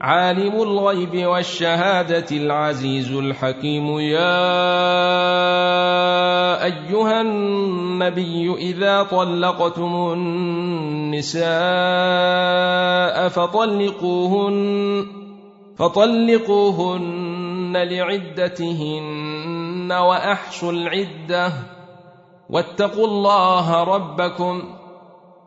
عالم الغيب والشهادة العزيز الحكيم. يا أيها النبي إذا طلقتم النساء فطلقوهن فطلقوهن لعدتهن وأحصوا العدة واتقوا الله ربكم.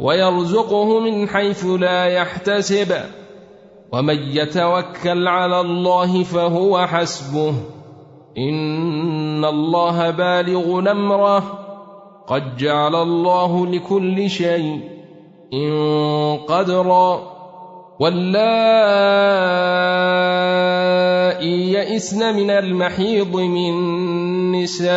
ويرزقه من حيث لا يحتسب. ومن يتوكل على الله فهو حسبه. إن الله بالغ نمره قد جعل الله لكل شيء إن قدرا. واللائي يئسن من المحيض من نسائكم.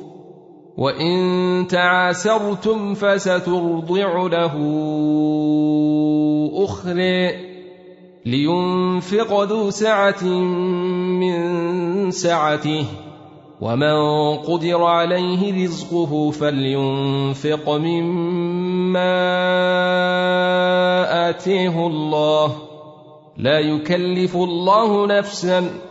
وإن تعاسرتم فسترضع له أخرى لينفق ذو سعة من سعته ومن قدر عليه رزقه فلينفق مما آتيه الله لا يكلف الله نفسا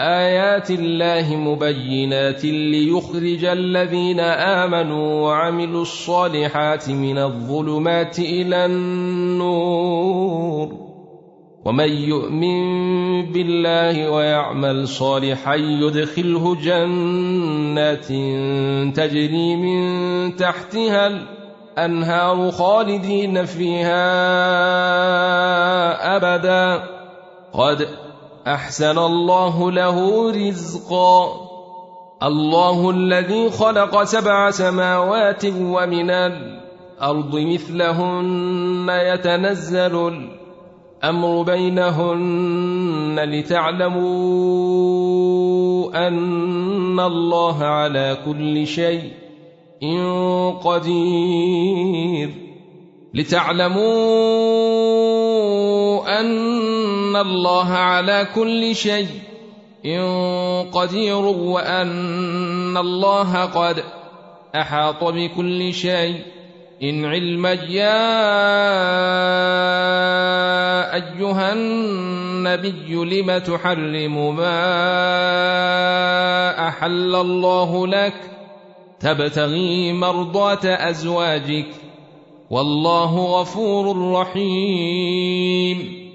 آيات الله مبينات ليخرج الذين آمنوا وعملوا الصالحات من الظلمات إلى النور. ومن يؤمن بالله ويعمل صالحا يدخله جنات تجري من تحتها الأنهار خالدين فيها أبدا. قد أحسن الله له رزقا. الله الذي خلق سبع سماوات ومن الأرض مثلهن يتنزل الأمر بينهن لتعلموا أن الله على كل شيء قدير. لتعلموا أن الله على كل شيء قدير وأن الله قد أحاط بكل شيء إن علما يا أيها النبي لم تحرم ما أحل الله لك تبتغي مرضاه أزواجك والله غفور رحيم.